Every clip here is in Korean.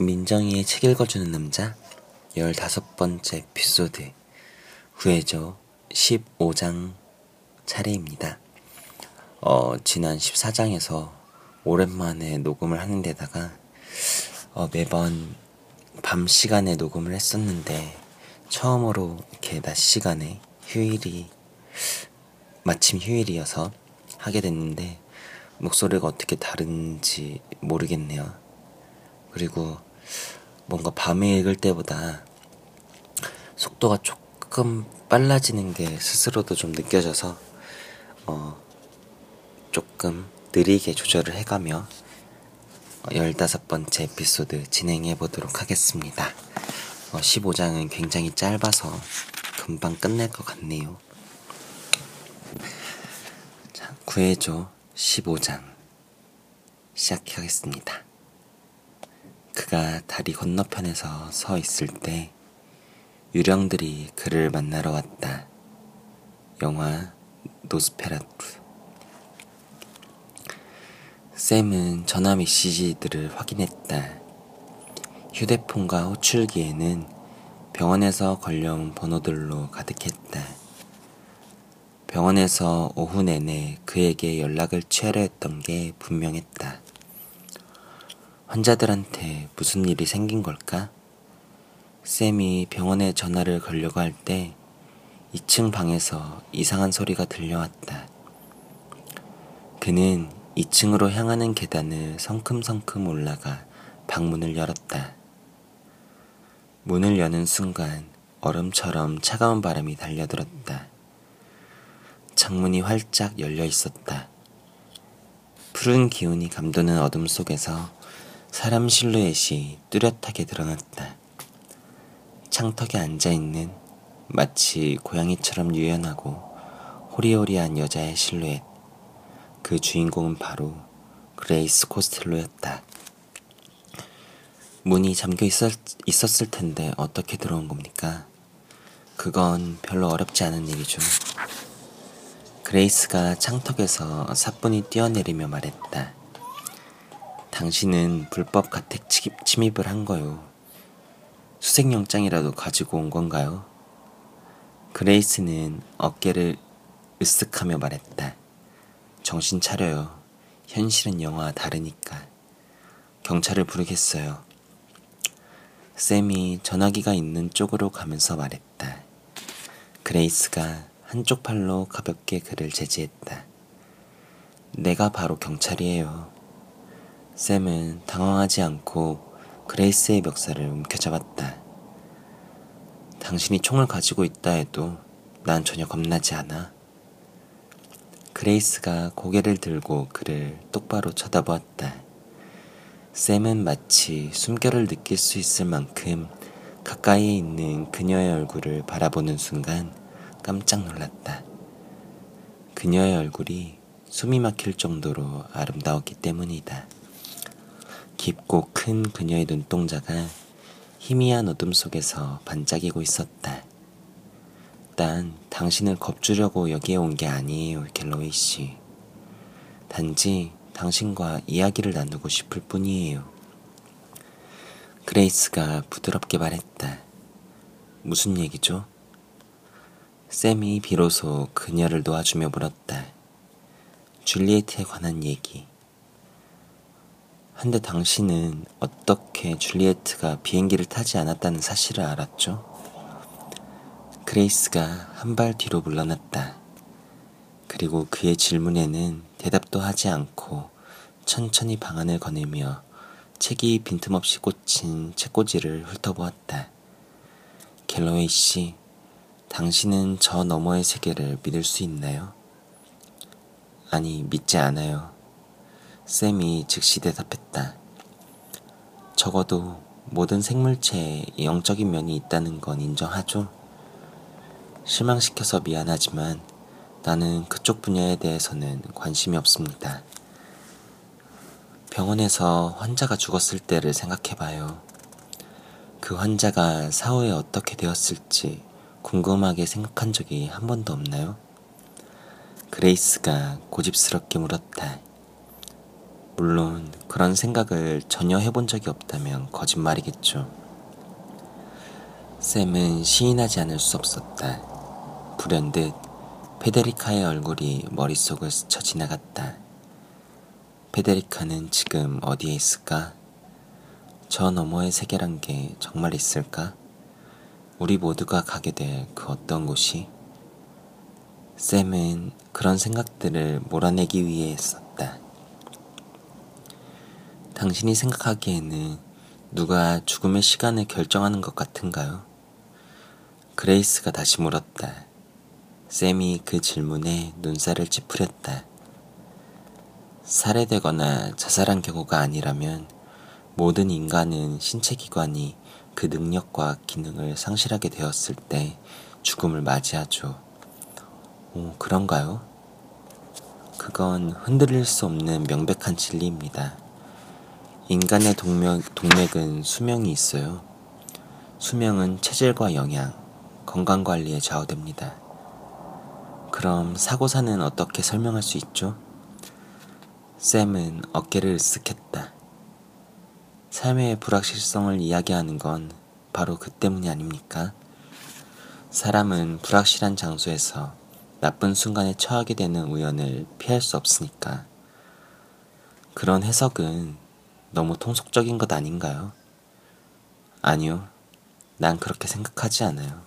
민정이의 책 읽어주는 남자 15번째 에피소드 구해줘 15장 차례입니다. 어, 지난 14장에서 오랜만에 녹음을 하는 데다가 어, 매번 밤 시간에 녹음을 했었는데 처음으로 이렇게 낮 시간에 휴일이 마침 휴일이어서 하게 됐는데 목소리가 어떻게 다른지 모르겠네요. 그리고 뭔가 밤에 읽을 때보다 속도가 조금 빨라지는 게 스스로도 좀 느껴져서 어 조금 느리게 조절을 해가며 15번째 에피소드 진행해 보도록 하겠습니다. 어 15장은 굉장히 짧아서 금방 끝날 것 같네요. 자, 구해줘 15장 시작하겠습니다. 그가 다리 건너편에서 서 있을 때 유령들이 그를 만나러 왔다. 영화 노스페라투 샘은 전화 메시지들을 확인했다. 휴대폰과 호출기에는 병원에서 걸려온 번호들로 가득했다. 병원에서 오후 내내 그에게 연락을 취하려 했던 게 분명했다. 환자들한테 무슨 일이 생긴 걸까? 쌤이 병원에 전화를 걸려고 할 때 2층 방에서 이상한 소리가 들려왔다. 그는 2층으로 향하는 계단을 성큼성큼 올라가 방문을 열었다. 문을 여는 순간 얼음처럼 차가운 바람이 달려들었다. 창문이 활짝 열려 있었다. 푸른 기운이 감도는 어둠 속에서 사람 실루엣이 뚜렷하게 드러났다. 창턱에 앉아있는 마치 고양이처럼 유연하고 호리호리한 여자의 실루엣. 그 주인공은 바로 그레이스 코스텔로였다. 문이 잠겨 있었, 있었을 텐데 어떻게 들어온 겁니까? 그건 별로 어렵지 않은 일이죠. 그레이스가 창턱에서 사뿐히 뛰어내리며 말했다. 당신은 불법 가택 침입을 한 거요. 수색영장이라도 가지고 온 건가요? 그레이스는 어깨를 으쓱하며 말했다. 정신 차려요. 현실은 영화와 다르니까. 경찰을 부르겠어요. 샘이 전화기가 있는 쪽으로 가면서 말했다. 그레이스가 한쪽 팔로 가볍게 그를 제지했다. 내가 바로 경찰이에요. 샘은 당황하지 않고 그레이스의 멱살을 움켜잡았다. 당신이 총을 가지고 있다 해도 난 전혀 겁나지 않아. 그레이스가 고개를 들고 그를 똑바로 쳐다보았다. 샘은 마치 숨결을 느낄 수 있을 만큼 가까이에 있는 그녀의 얼굴을 바라보는 순간 깜짝 놀랐다. 그녀의 얼굴이 숨이 막힐 정도로 아름다웠기 때문이다. 깊고 큰 그녀의 눈동자가 희미한 어둠 속에서 반짝이고 있었다. 난 당신을 겁주려고 여기에 온 게 아니에요, 갤러웨이 씨. 단지 당신과 이야기를 나누고 싶을 뿐이에요. 그레이스가 부드럽게 말했다. 무슨 얘기죠? 샘이 비로소 그녀를 놓아주며 물었다. 줄리에트에 관한 얘기. 한데 당신은 어떻게 줄리에트가 비행기를 타지 않았다는 사실을 알았죠? 그레이스가 한 발 뒤로 물러났다. 그리고 그의 질문에는 대답도 하지 않고 천천히 방안을 거닐며 책이 빈틈없이 꽂힌 책꽂이를 훑어보았다. 갤러웨이 씨, 당신은 저 너머의 세계를 믿을 수 있나요? 아니, 믿지 않아요. 샘이 즉시 대답했다. 적어도 모든 생물체에 영적인 면이 있다는 건 인정하죠? 실망시켜서 미안하지만 나는 그쪽 분야에 대해서는 관심이 없습니다. 병원에서 환자가 죽었을 때를 생각해봐요. 그 환자가 사후에 어떻게 되었을지 궁금하게 생각한 적이 한 번도 없나요? 그레이스가 고집스럽게 물었다. 물론 그런 생각을 전혀 해본 적이 없다면 거짓말이겠죠. 샘은 시인하지 않을 수 없었다. 불현듯 페데리카의 얼굴이 머릿속을 스쳐 지나갔다. 페데리카는 지금 어디에 있을까? 저 너머의 세계란 게 정말 있을까? 우리 모두가 가게 될 그 어떤 곳이? 샘은 그런 생각들을 몰아내기 위해 했었다. 당신이 생각하기에는 누가 죽음의 시간을 결정하는 것 같은가요? 그레이스가 다시 물었다. 샘이 그 질문에 눈살을 찌푸렸다. 살해되거나 자살한 경우가 아니라면 모든 인간은 신체 기관이 그 능력과 기능을 상실하게 되었을 때 죽음을 맞이하죠. 오, 그런가요? 그건 흔들릴 수 없는 명백한 진리입니다. 인간의 동맥, 동맥은 수명이 있어요. 수명은 체질과 영양, 건강관리에 좌우됩니다. 그럼 사고사는 어떻게 설명할 수 있죠? 샘은 어깨를 으쓱했다. 삶의 불확실성을 이야기하는 건 바로 그 때문이 아닙니까? 사람은 불확실한 장소에서 나쁜 순간에 처하게 되는 우연을 피할 수 없으니까. 그런 해석은 너무 통속적인 것 아닌가요? 아니요. 난 그렇게 생각하지 않아요.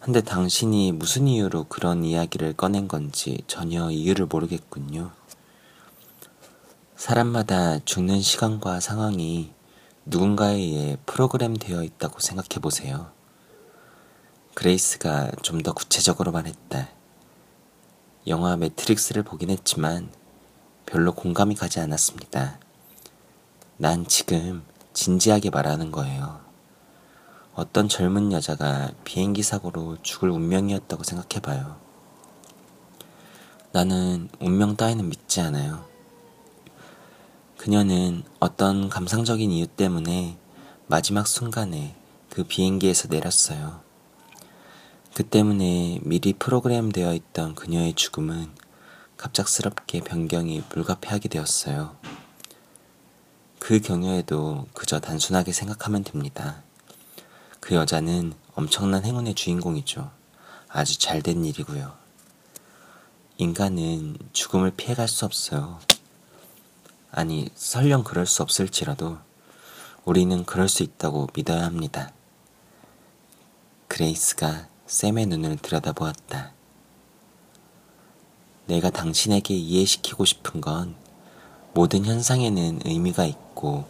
근데 당신이 무슨 이유로 그런 이야기를 꺼낸 건지 전혀 이유를 모르겠군요. 사람마다 죽는 시간과 상황이 누군가에 의해 프로그램 되어 있다고 생각해 보세요. 그레이스가 좀 더 구체적으로 말했다. 영화 매트릭스를 보긴 했지만 별로 공감이 가지 않았습니다. 난 지금 진지하게 말하는 거예요. 어떤 젊은 여자가 비행기 사고로 죽을 운명이었다고 생각해봐요. 나는 운명 따위는 믿지 않아요. 그녀는 어떤 감상적인 이유 때문에 마지막 순간에 그 비행기에서 내렸어요. 그 때문에 미리 프로그램 되어 있던 그녀의 죽음은 갑작스럽게 변경이 불가피하게 되었어요. 그 경우에도 그저 단순하게 생각하면 됩니다. 그 여자는 엄청난 행운의 주인공이죠. 아주 잘된 일이고요. 인간은 죽음을 피해갈 수 없어요. 아니, 설령 그럴 수 없을지라도 우리는 그럴 수 있다고 믿어야 합니다. 그레이스가 샘의 눈을 들여다보았다. 내가 당신에게 이해시키고 싶은 건 모든 현상에는 의미가 있고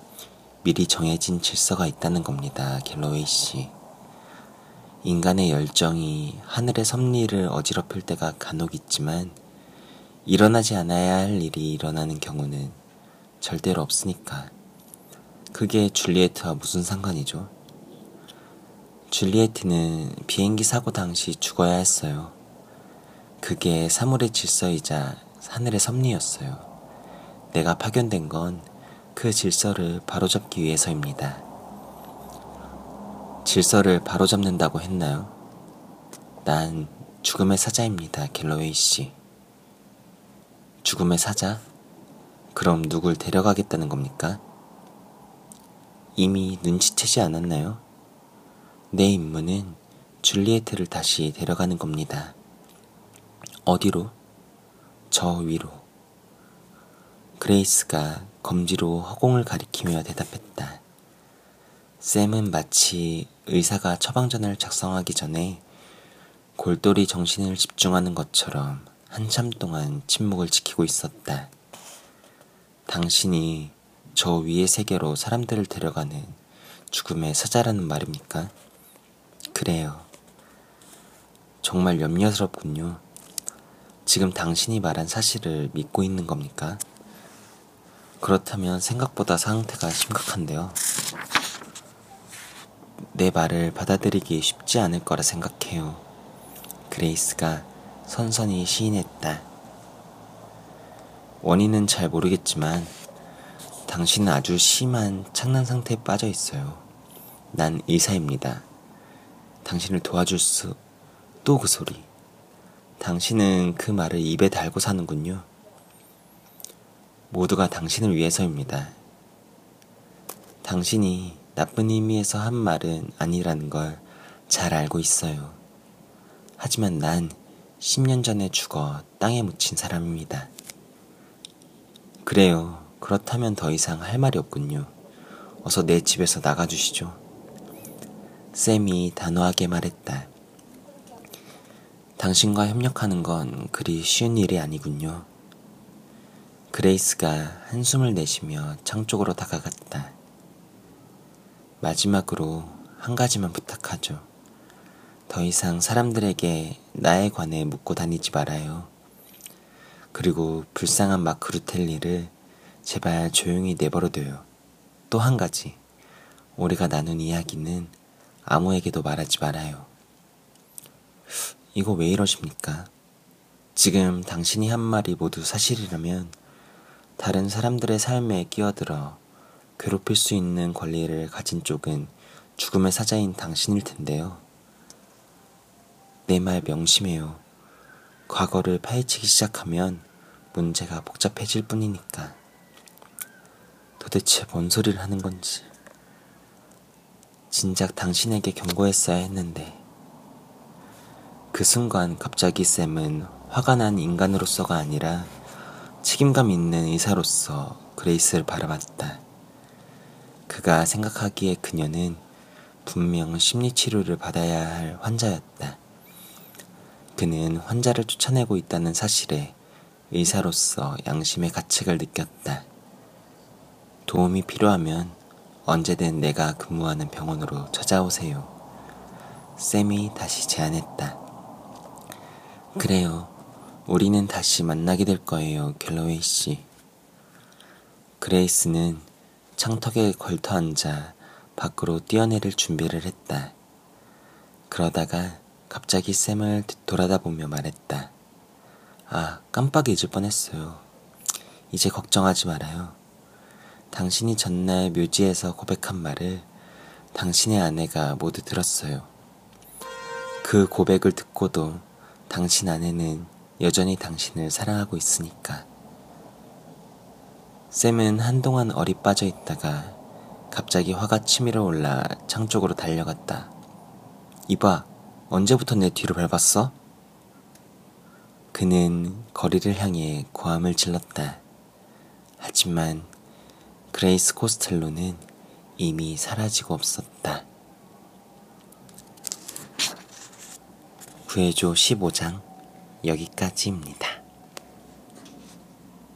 미리 정해진 질서가 있다는 겁니다, 갤러웨이 씨. 인간의 열정이 하늘의 섭리를 어지럽힐 때가 간혹 있지만 일어나지 않아야 할 일이 일어나는 경우는 절대로 없으니까. 그게 줄리에트와 무슨 상관이죠? 줄리에트는 비행기 사고 당시 죽어야 했어요. 그게 사물의 질서이자 하늘의 섭리였어요. 내가 파견된 건 그 질서를 바로잡기 위해서입니다. 질서를 바로잡는다고 했나요? 난 죽음의 사자입니다, 갤러웨이 씨. 죽음의 사자? 그럼 누굴 데려가겠다는 겁니까? 이미 눈치채지 않았나요? 내 임무는 줄리에트를 다시 데려가는 겁니다. 어디로? 저 위로. 그레이스가 검지로 허공을 가리키며 대답했다. 샘은 마치 의사가 처방전을 작성하기 전에 골똘히 정신을 집중하는 것처럼 한참 동안 침묵을 지키고 있었다. 당신이 저 위의 세계로 사람들을 데려가는 죽음의 사자라는 말입니까? 그래요. 정말 염려스럽군요. 지금 당신이 말한 사실을 믿고 있는 겁니까? 그렇다면 생각보다 상태가 심각한데요. 내 말을 받아들이기 쉽지 않을 거라 생각해요. 그레이스가 선선히 시인했다. 원인은 잘 모르겠지만 당신은 아주 심한 착란 상태에 빠져 있어요. 난 의사입니다. 당신을 도와줄 수, 또 그 소리. 당신은 그 말을 입에 달고 사는군요. 모두가 당신을 위해서입니다. 당신이 나쁜 의미에서 한 말은 아니라는 걸 잘 알고 있어요. 하지만 난 10년 전에 죽어 땅에 묻힌 사람입니다. 그래요. 그렇다면 더 이상 할 말이 없군요. 어서 내 집에서 나가주시죠. 쌤이 단호하게 말했다. 당신과 협력하는 건 그리 쉬운 일이 아니군요. 그레이스가 한숨을 내쉬며 창 쪽으로 다가갔다. 마지막으로 한 가지만 부탁하죠. 더 이상 사람들에게 나에 관해 묻고 다니지 말아요. 그리고 불쌍한 마크루텔리를 제발 조용히 내버려둬요. 또 한 가지. 우리가 나눈 이야기는 아무에게도 말하지 말아요. 이거 왜 이러십니까? 지금 당신이 한 말이 모두 사실이라면 다른 사람들의 삶에 끼어들어 괴롭힐 수 있는 권리를 가진 쪽은 죽음의 사자인 당신일 텐데요. 내 말 명심해요. 과거를 파헤치기 시작하면 문제가 복잡해질 뿐이니까. 도대체 뭔 소리를 하는 건지. 진작 당신에게 경고했어야 했는데. 그 순간 갑자기 샘은 화가 난 인간으로서가 아니라 책임감 있는 의사로서 그레이스를 바라봤다. 그가 생각하기에 그녀는 분명 심리치료를 받아야 할 환자였다. 그는 환자를 쫓아내고 있다는 사실에 의사로서 양심의 가책을 느꼈다. 도움이 필요하면 언제든 내가 근무하는 병원으로 찾아오세요. 쌤이 다시 제안했다. 그래요. 우리는 다시 만나게 될 거예요, 갤러웨이 씨. 그레이스는 창턱에 걸터 앉아 밖으로 뛰어내릴 준비를 했다. 그러다가 갑자기 샘을 돌아다 보며 말했다. 아, 깜빡 잊을 뻔했어요. 이제 걱정하지 말아요. 당신이 전날 묘지에서 고백한 말을 당신의 아내가 모두 들었어요. 그 고백을 듣고도 당신 아내는 여전히 당신을 사랑하고 있으니까. 샘은 한동안 어리 빠져 있다가 갑자기 화가 치밀어 올라 창 쪽으로 달려갔다. 이봐, 언제부터 내 뒤를 밟았어? 그는 거리를 향해 고함을 질렀다. 하지만 그레이스 코스텔로는 이미 사라지고 없었다. 구해줘 15장 여기까지입니다.